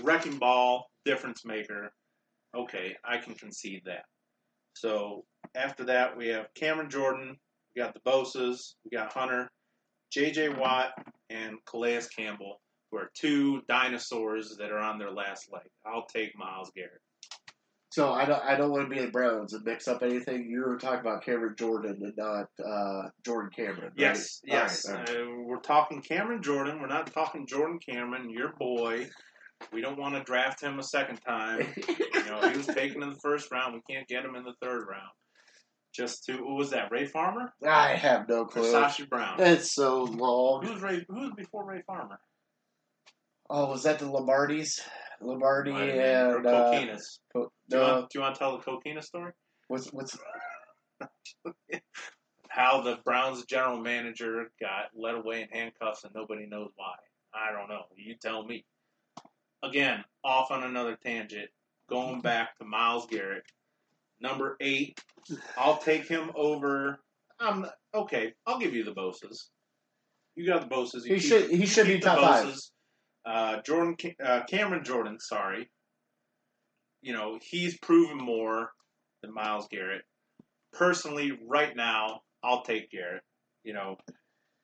Speaker 2: Wrecking ball, difference maker. Okay, I can concede that. So after that, we have Cameron Jordan, we got the Bosas, we got Hunter, J.J. Watt, and Calais Campbell, who are two dinosaurs that are on their last leg. I'll take Myles Garrett.
Speaker 1: So I don't I don't want to be the Browns and mix up anything. You were talking about Cameron Jordan and not uh, Jordan Cameron. right?
Speaker 2: Yes, yes.
Speaker 1: right.
Speaker 2: Uh, we're talking Cameron Jordan. We're not talking Jordan Cameron, your boy. We don't want to draft him a second time. You know, he was taken in the first round. We can't get him in the third round. Just to who was that? Ray Farmer
Speaker 1: I have no clue.
Speaker 2: Sashi Brown?
Speaker 1: It's so long.
Speaker 2: Who was Ray? Who was before Ray Farmer?
Speaker 1: Oh, was that the Lombardis? Lombardi and uh. Co-
Speaker 2: Do you,
Speaker 1: no,
Speaker 2: want, do you want to tell the Coquina story?
Speaker 1: what's what's
Speaker 2: How the Browns general manager got led away in handcuffs and nobody knows why. I don't know. You tell me. Again, off on another tangent. Going back to Myles Garrett, number eight. I'll take him over. I'm okay. I'll give you the Bosas. You got the Bosas. You
Speaker 1: He
Speaker 2: keep-
Speaker 1: should- he should be top five.
Speaker 2: Uh, Jordan uh, Cameron Jordan. Sorry. You know he's proven more than Myles Garrett. Personally, right now, I'll take Garrett. You know,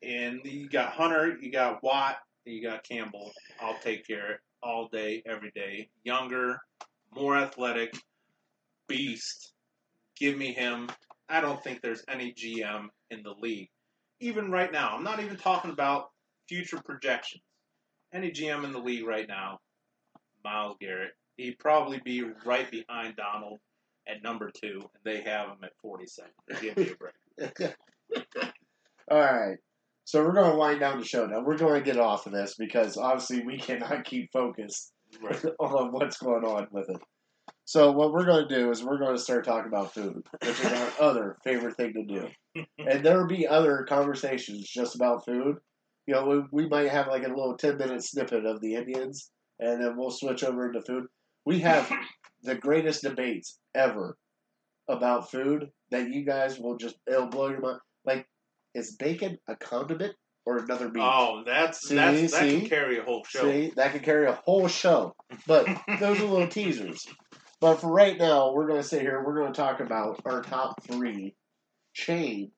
Speaker 2: and you got Hunter, you got Watt, you got Campbell. I'll take Garrett all day, every day. Younger, more athletic, beast. Give me him. I don't think there's any GM in the league. Even right now, I'm not even talking about future projections. Any GM in the league right now, Myles Garrett. He'd probably be right behind Donald at number two, and they have him at 47. Give me a break.
Speaker 1: all right. So we're going to wind down the show now. We're going to get off of this because obviously we cannot keep focused
Speaker 2: Right.
Speaker 1: on what's going on with it. So what we're going to do is we're going to start talking about food, which is our other favorite thing to do. And there will be other conversations just about food. You know, we, we might have like a little ten minute snippet of the Indians, and then we'll switch over into food. We have the greatest debates ever about food that you guys will just it'll blow your mind. Like, is bacon a condiment or another meat?
Speaker 2: Oh, that's,
Speaker 1: See,
Speaker 2: that's that
Speaker 1: see?
Speaker 2: can carry a whole show.
Speaker 1: See, that could carry a whole show. But those are little teasers. But for right now, we're going to sit here. We're going to talk about our top three chain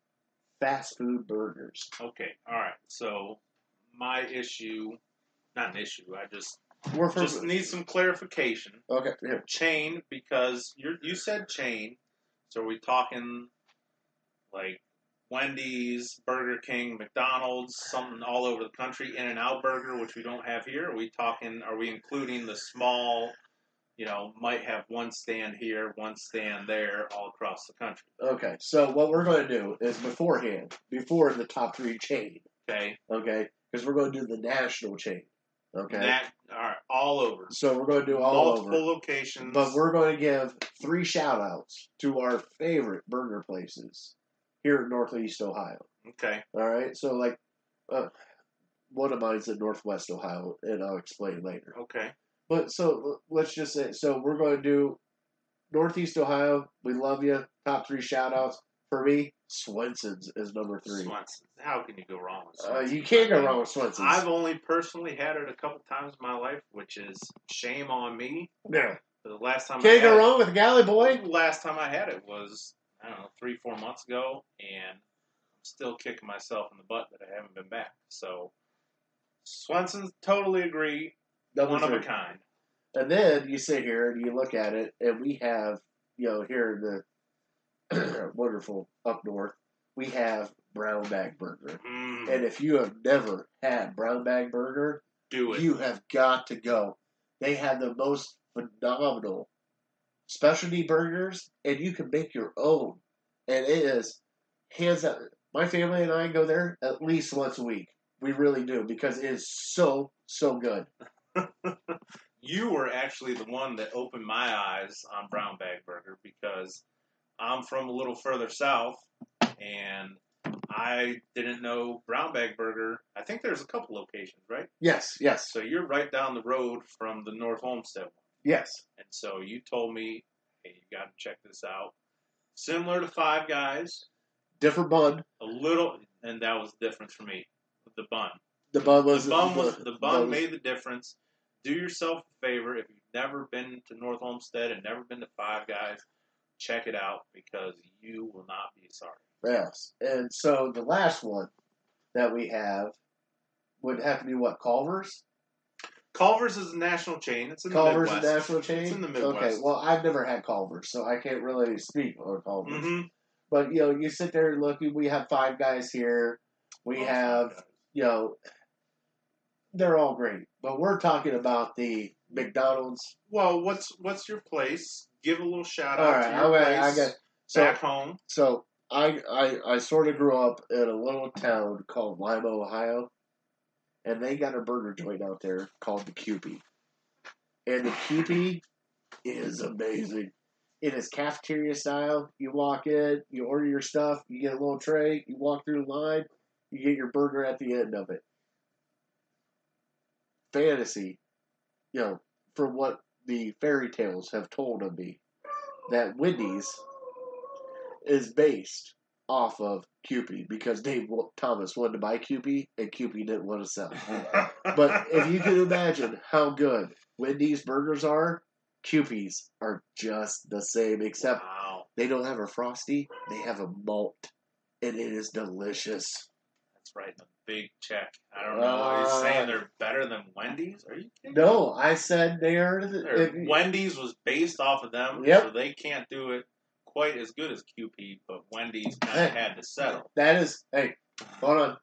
Speaker 1: fast food burgers.
Speaker 2: Okay, all right. So my issue, not an issue. I just
Speaker 1: We're for,
Speaker 2: just need some clarification.
Speaker 1: okay. Here.
Speaker 2: Chain because you you said chain. So are we talking like Wendy's, Burger King, McDonald's, something all over the country, In and Out Burger, which we don't have here? Are we talking? Are we including the small? You know, might have one stand here, one stand there, all across the country.
Speaker 1: Okay. So what we're going to do is beforehand, before the top three chain.
Speaker 2: Okay,
Speaker 1: Okay, because we're going to do the national chain. Okay.
Speaker 2: that all over,
Speaker 1: so we're going to do all
Speaker 2: multiple
Speaker 1: over.
Speaker 2: locations.
Speaker 1: But we're going to give three shout outs to our favorite burger places here in Northeast Ohio.
Speaker 2: okay.
Speaker 1: All right, so like, uh, one of mine's in Northwest Ohio, and I'll explain later.
Speaker 2: Okay.
Speaker 1: But so let's just say, so we're going to do Northeast Ohio. We love you. Top three shout outs for me. Swenson's is number three.
Speaker 2: Swenson. How can you go wrong with
Speaker 1: Uh, you can't go wrong with Swenson's.
Speaker 2: I've only personally had it a couple times in my life, which is shame on me.
Speaker 1: yeah.
Speaker 2: The last time I
Speaker 1: Can't
Speaker 2: had
Speaker 1: go
Speaker 2: it-
Speaker 1: wrong with Galley Boy.
Speaker 2: Last time I had it was I don't know three four months ago, and I'm still kicking myself in the butt that I haven't been back. So Swenson's totally agree,
Speaker 1: Number
Speaker 2: one of a kind.
Speaker 1: And then you sit here and you look at it, and we have, you know, here in the wonderful up north, we have brown bag burger.
Speaker 2: Mm,
Speaker 1: And if you have never had brown bag burger,
Speaker 2: do it.
Speaker 1: you have got to go. They have the most phenomenal specialty burgers, and you can make your own. And it is hands up. My family and I go there at least once a week. We really do because it is so so good.
Speaker 2: you were actually the one that opened my eyes on brown bag burger because I'm from a little further south and I didn't know brown bag burger. I think there's a couple locations, right?
Speaker 1: Yes, yes,
Speaker 2: So you're right down the road from the North Olmsted one.
Speaker 1: yes.
Speaker 2: And so you told me, hey, you got to check this out. Similar to Five Guys,
Speaker 1: Different bun.
Speaker 2: a little, and that was the difference for me. The bun.
Speaker 1: The bun was
Speaker 2: The bun was the bun
Speaker 1: was-
Speaker 2: made the difference. Do yourself a favor if you've never been to North Olmsted and never been to Five Guys, check it out because you will not be sorry.
Speaker 1: Yes, and so the last one that we have would have to be what Culver's.
Speaker 2: Culver's is a national chain. It's in the
Speaker 1: Culver's a
Speaker 2: Midwest.
Speaker 1: national chain.
Speaker 2: It's in the Midwest.
Speaker 1: Okay, well, I've never had Culver's, so I can't really speak on Culver's.
Speaker 2: hmm
Speaker 1: But you know, you sit there and look. We have five guys here. We have, you know, they're all great, but we're talking about the McDonald's.
Speaker 2: Well, what's what's your place? Give a little shout
Speaker 1: All
Speaker 2: out
Speaker 1: right,
Speaker 2: to
Speaker 1: I
Speaker 2: your
Speaker 1: got,
Speaker 2: place
Speaker 1: I got. So,
Speaker 2: back home.
Speaker 1: so I, I, I sort of grew up in a little town called Lima, Ohio, and they got a burger joint out there called the Kewpee, and the Kewpee is amazing. It is cafeteria style. You walk in, you order your stuff, you get a little tray, you walk through the line, you get your burger at the end of it. Fantasy, you know, from what the fairy tales have told of me, that Wendy's is based off of Cupid because Dave Thomas wanted to buy Cupid and Cupid didn't want to sell. But if you can imagine how good Wendy's burgers are, Cupid's are just the same, except
Speaker 2: wow,
Speaker 1: they don't have a frosty, they have a malt, and it is delicious.
Speaker 2: That's right. A big check. I don't know. Are you
Speaker 1: Uh,
Speaker 2: saying they're better than Wendy's? Are you kidding?
Speaker 1: No, I said they are. The, if-
Speaker 2: Wendy's was based off of them,
Speaker 1: Yep.
Speaker 2: so they can't do it quite as good as Kewpee. But Wendy's kind
Speaker 1: Hey.
Speaker 2: of had to settle.
Speaker 1: that is, hey, hold on.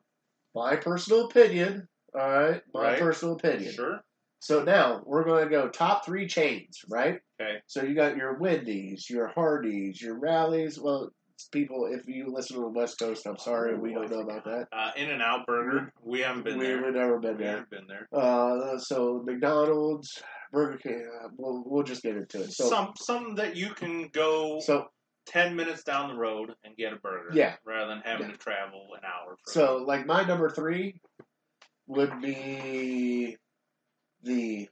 Speaker 1: My personal opinion, all right? My
Speaker 2: Right.
Speaker 1: personal opinion.
Speaker 2: Sure.
Speaker 1: So now we're going to go top three chains, right?
Speaker 2: Okay.
Speaker 1: So you got your Wendy's, your Hardee's, your Rally's. Well, people, if you listen to the West Coast, I'm sorry, we don't know about that.
Speaker 2: Uh, In and Out Burger. We haven't been
Speaker 1: we,
Speaker 2: there.
Speaker 1: We've never been
Speaker 2: We
Speaker 1: there.
Speaker 2: haven't been there.
Speaker 1: Uh, so McDonald's, Burger King. Uh, we'll, we'll just get into it. So,
Speaker 2: Some something that you can go
Speaker 1: so,
Speaker 2: ten minutes down the road and get a burger.
Speaker 1: Yeah.
Speaker 2: Rather than having
Speaker 1: Yeah.
Speaker 2: to travel an hour. For
Speaker 1: so like my number three would be the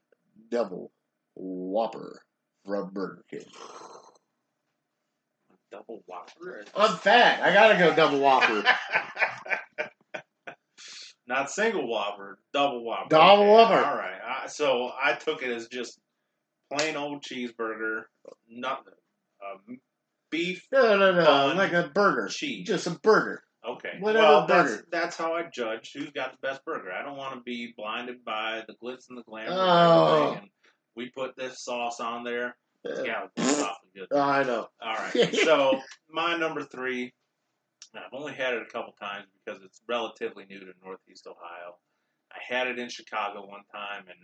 Speaker 1: double Whopper from Burger King.
Speaker 2: double Whopper.
Speaker 1: I'm fat. I gotta go double Whopper.
Speaker 2: Not single Whopper, double Whopper.
Speaker 1: Double Whopper.
Speaker 2: All right. I, so I took it as just plain old cheeseburger, not um, beef
Speaker 1: No, no, no,
Speaker 2: Bun.
Speaker 1: like a burger.
Speaker 2: cheese.
Speaker 1: Just a burger.
Speaker 2: Okay.
Speaker 1: Whatever
Speaker 2: well, that's
Speaker 1: burger.
Speaker 2: that's how I judge who's got the best burger. I don't want to be blinded by the glitz and the glamour.
Speaker 1: Oh.
Speaker 2: And we put this sauce on there. It's
Speaker 1: Uh,
Speaker 2: got to good.
Speaker 1: oh, I know.
Speaker 2: All right. So my number three, I've only had it a couple times because it's relatively new to Northeast Ohio. I had it in Chicago one time and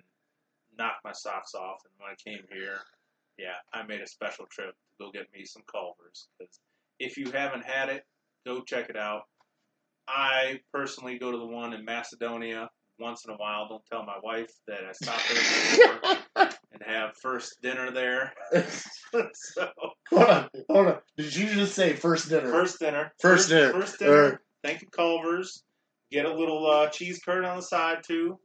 Speaker 2: knocked my socks off. And when I came here, yeah, I made a special trip to go get me some Culver's. Because if you haven't had it, go check it out. I personally go to the one in Macedonia once in a while. Don't tell my wife that I stopped there and have first dinner there. so
Speaker 1: hold on, hold on. Did you just say first dinner?
Speaker 2: First dinner.
Speaker 1: First dinner.
Speaker 2: First dinner.
Speaker 1: Er.
Speaker 2: Thank you, Culver's. Get a little uh, cheese curd on the side too,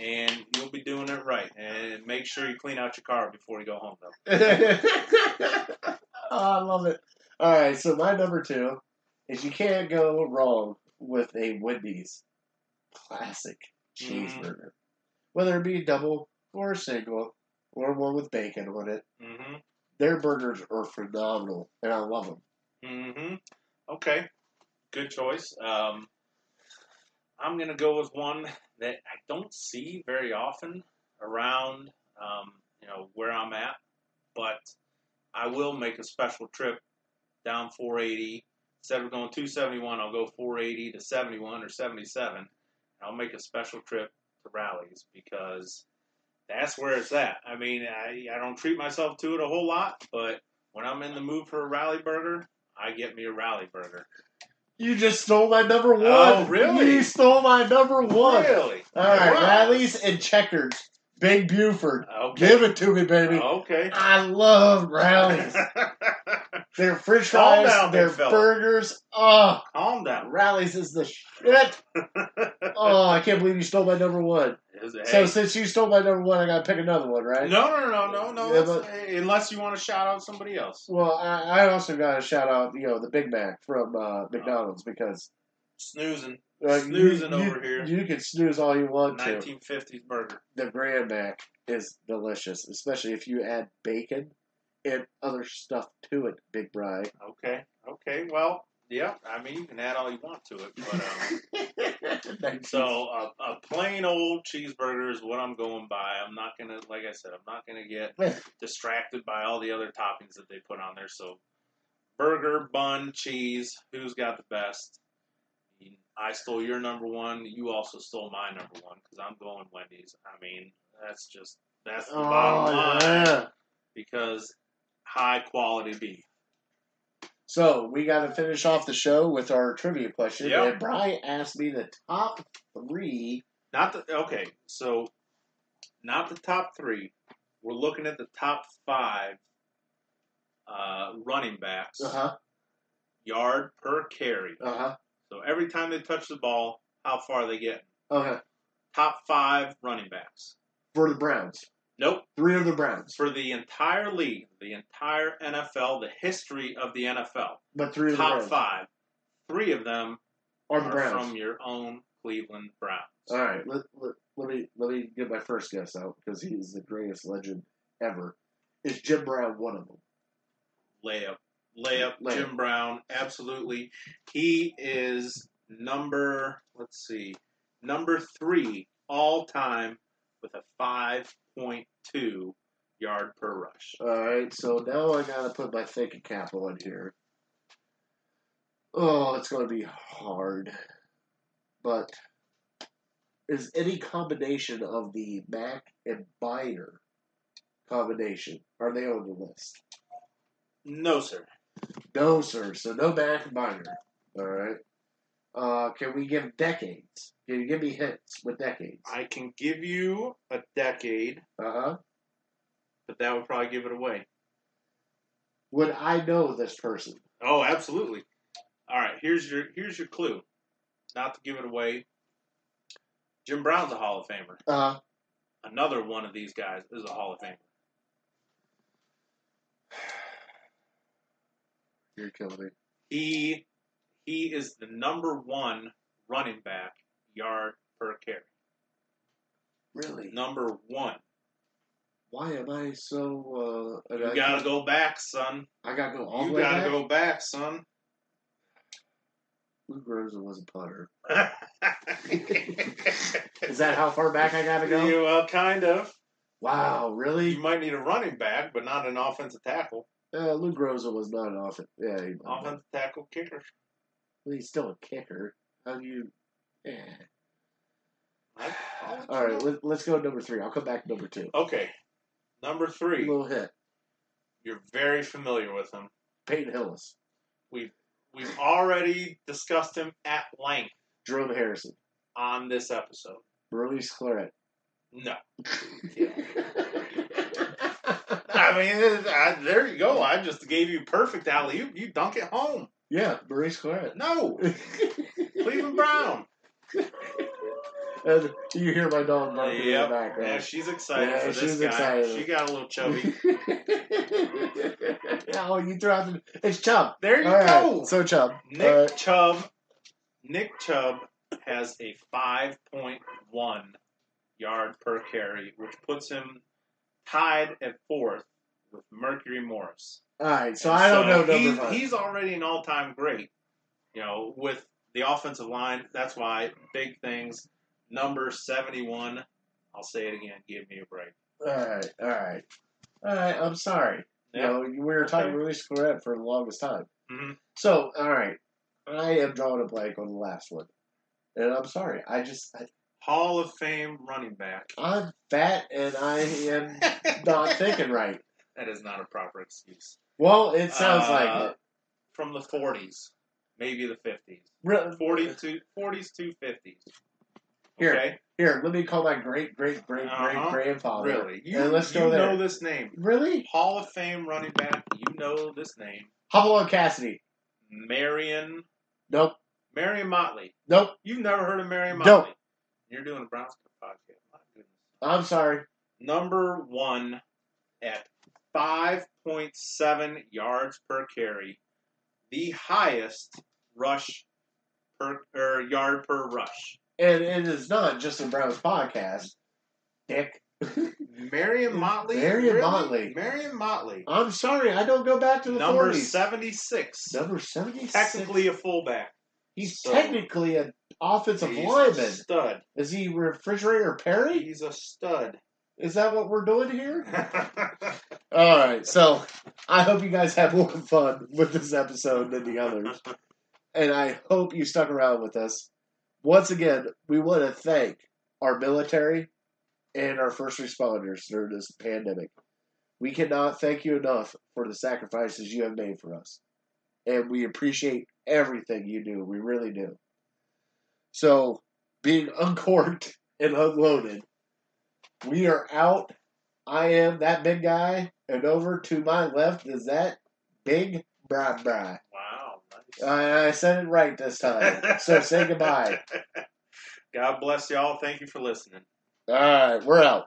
Speaker 2: and you'll be doing it right. And make sure you clean out your car before you go home, though.
Speaker 1: oh, I love it. All right, so my number two is you can't go wrong with a Wendy's classic cheeseburger, whether it be double or a single or one with bacon on it.
Speaker 2: Mm-hmm.
Speaker 1: Their burgers are phenomenal, and I love them.
Speaker 2: Mm-hmm. Okay. Good choice. Um, I'm gonna go with one that I don't see very often around, um, you know, where I'm at, but I will make a special trip down 480. Instead of going 271, I'll go 480 to 71 or 77. I'll make a special trip to Rally's because that's where it's at. I mean, I, I don't treat myself to it a whole lot, but when I'm in the mood for a rally burger, I get me a rally burger.
Speaker 1: You just stole my number one.
Speaker 2: Oh, really?
Speaker 1: You stole my number one.
Speaker 2: Really?
Speaker 1: All right,
Speaker 2: Wow.
Speaker 1: Rally's and checkers. Big Buford.
Speaker 2: Okay.
Speaker 1: Give it to me, baby.
Speaker 2: Okay.
Speaker 1: I love Rally's. Their french fries,
Speaker 2: down,
Speaker 1: their burgers. Oh,
Speaker 2: Calm down.
Speaker 1: Rally's is the shit. Oh, I can't believe you stole my number one.
Speaker 2: Is
Speaker 1: So
Speaker 2: hey,
Speaker 1: since you stole my number one, I gotta pick another one, right?
Speaker 2: no, no, no, no, no.
Speaker 1: Yeah, but-
Speaker 2: hey, unless you want to shout out somebody else.
Speaker 1: Well, I, I also gotta shout out, you know, the Big Mac from uh, McDonald's because
Speaker 2: Snoozing.
Speaker 1: uh,
Speaker 2: Snoozing
Speaker 1: you, you-
Speaker 2: over here.
Speaker 1: You can snooze all you want to.
Speaker 2: 1950s burger.
Speaker 1: The Grand Mac is delicious, especially if you add bacon and other stuff to it. Big Bry.
Speaker 2: Okay. Okay. Well, yeah. I mean, you can add all you want to it, but um,
Speaker 1: Thank
Speaker 2: so a, a plain plain old cheeseburger is what I'm going by. I'm not gonna, like I said, I'm not gonna get distracted by all the other toppings that they put on there. So, burger, bun, cheese. Who's got the best? I stole your number one. You also stole my number one because I'm going Wendy's. I mean, that's just that's the
Speaker 1: Oh,
Speaker 2: bottom line
Speaker 1: yeah.
Speaker 2: because high quality beef.
Speaker 1: So we got to finish off the show with our trivia question.
Speaker 2: Yep.
Speaker 1: And Brian asked me the top three.
Speaker 2: Not the okay, so not the top three. We're looking at the top five uh, running backs
Speaker 1: Uh huh.
Speaker 2: yard per carry.
Speaker 1: Uh huh.
Speaker 2: So every time they touch the ball, how far they get?
Speaker 1: Okay.
Speaker 2: Top five running backs.
Speaker 1: For the Browns,
Speaker 2: Nope.
Speaker 1: three of the Browns,
Speaker 2: For the entire league, the entire NFL, the history of the NFL,
Speaker 1: but three
Speaker 2: top five, three of them
Speaker 1: are the
Speaker 2: are
Speaker 1: Browns.
Speaker 2: from your own Cleveland Browns.
Speaker 1: All right. Let, let, let me let me get my first guess out because he is the greatest legend ever. Is Jim Brown one of them?
Speaker 2: layup, layup,
Speaker 1: Layup.
Speaker 2: Jim Brown, absolutely. He is number, let's see, number three all time with a 5.2 yard per rush.
Speaker 1: All right, so now I gotta put my thinking cap on here. Oh, it's gonna be hard, but is any combination of the Mack and Byner combination are they on the list?
Speaker 2: No, sir.
Speaker 1: No, sir. So no Mack and Byner. All right. Uh, can we give decades? Can you give me hints with decades?
Speaker 2: I can give you a decade,
Speaker 1: Uh huh.
Speaker 2: but that would probably give it away.
Speaker 1: Would I know this person?
Speaker 2: Oh, absolutely. All right, here's your here's your clue. Not to give it away. Jim Brown's a Hall of Famer.
Speaker 1: Uh,
Speaker 2: Another one of these guys is a Hall of Famer.
Speaker 1: you're killing me.
Speaker 2: He he is the number one running back yard per carry.
Speaker 1: Really?
Speaker 2: Number one.
Speaker 1: Why am I so? Uh,
Speaker 2: You
Speaker 1: I,
Speaker 2: gotta go back, son.
Speaker 1: I gotta go all the
Speaker 2: You gotta
Speaker 1: back.
Speaker 2: go back, son.
Speaker 1: Luke Groza was a punter. Is that how far back I gotta go?
Speaker 2: You, well, kind of.
Speaker 1: Wow, really?
Speaker 2: You might need a running back, but not an offensive tackle.
Speaker 1: Uh, Lou Groza was not an offense. Yeah,
Speaker 2: Offensive tackle kicker.
Speaker 1: he's still a kicker. How do you? Yeah.
Speaker 2: I- I'll let you
Speaker 1: All right, let, let's go to number three. I'll come back to number two.
Speaker 2: Okay. Number
Speaker 1: A
Speaker 2: three.
Speaker 1: little hit.
Speaker 2: You're very familiar with him.
Speaker 1: Peyton Hillis,
Speaker 2: We've we've already discussed him at length
Speaker 1: Jerome Harrison,
Speaker 2: on this episode.
Speaker 1: Maurice Clarett.
Speaker 2: No. I mean, I, there you go. I just gave you perfect alley oop. You dunk it home.
Speaker 1: yeah, Maurice Clarett.
Speaker 2: No, Cleveland Brown.
Speaker 1: And you hear my dog barking in the background.
Speaker 2: Yeah, she's excited
Speaker 1: Yeah,
Speaker 2: for this
Speaker 1: she's
Speaker 2: guy.
Speaker 1: excited.
Speaker 2: She got a little chubby.
Speaker 1: oh, you threw out the. It's Chubb.
Speaker 2: There you
Speaker 1: All right,
Speaker 2: go.
Speaker 1: So Chubb.
Speaker 2: Nick
Speaker 1: All right.
Speaker 2: Chubb. Nick Chubb has a 5.1 yard per carry, which puts him tied at fourth with Mercury Morris.
Speaker 1: All right. So
Speaker 2: And
Speaker 1: I don't know number
Speaker 2: he's,
Speaker 1: five.
Speaker 2: He's already an all-time great. You know, with the offensive line, that's why big things. Number 71. I'll say it again. Give me a break.
Speaker 1: All right. All right. All right. I'm sorry.
Speaker 2: Yeah.
Speaker 1: You know, we were talking
Speaker 2: Okay.
Speaker 1: Maurice Clarett for the longest time.
Speaker 2: Mhm.
Speaker 1: So, all right. I am drawing a blank on the last one. And I'm sorry. I just, I,
Speaker 2: Hall of Fame running back.
Speaker 1: I'm fat and I am not thinking right.
Speaker 2: That is not a proper excuse.
Speaker 1: Well, it sounds
Speaker 2: Uh,
Speaker 1: like it.
Speaker 2: From the 40s, maybe the 50s.
Speaker 1: Re-
Speaker 2: 42, 40s to 50s.
Speaker 1: Here,
Speaker 2: Okay?
Speaker 1: Here, let me call my great, great, great,
Speaker 2: Uh-huh.
Speaker 1: great grandfather.
Speaker 2: Really? You,
Speaker 1: And let's
Speaker 2: you
Speaker 1: go there.
Speaker 2: know this name.
Speaker 1: Really?
Speaker 2: Hall of Fame running back. You know this name.
Speaker 1: Hopalong Cassidy.
Speaker 2: Marion.
Speaker 1: Nope.
Speaker 2: Marion Motley.
Speaker 1: Nope.
Speaker 2: You've never heard of Marion. Motley. You're doing a Browns podcast. My goodness.
Speaker 1: I'm sorry.
Speaker 2: Number one at 5.7 yards per carry. The highest rush per or yard per rush.
Speaker 1: And it is not just a Browns podcast. Dick.
Speaker 2: Marion Motley.
Speaker 1: Marion
Speaker 2: Really?
Speaker 1: Motley.
Speaker 2: Marion Motley.
Speaker 1: I'm sorry, I don't go back to the
Speaker 2: Number
Speaker 1: 40s.
Speaker 2: 76.
Speaker 1: Number 76.
Speaker 2: Technically a fullback.
Speaker 1: He's
Speaker 2: so-
Speaker 1: technically an offensive lineman.
Speaker 2: stud.
Speaker 1: Is he refrigerator Perry?
Speaker 2: He's a stud.
Speaker 1: Is that what we're doing here? All right. So I hope you guys have more fun with this episode than the others. And I hope you stuck around with us. Once again, we want to thank our military and our first responders during this pandemic. We cannot thank you enough for the sacrifices you have made for us. And we appreciate everything you do. We really do. So, being uncorked and unloaded, we are out. I am that big guy, and over to my left is that big bra bra.
Speaker 2: wow. Nice.
Speaker 1: I, I said it right this time. So say goodbye.
Speaker 2: God bless y'all. Thank you for listening.
Speaker 1: All right, we're out.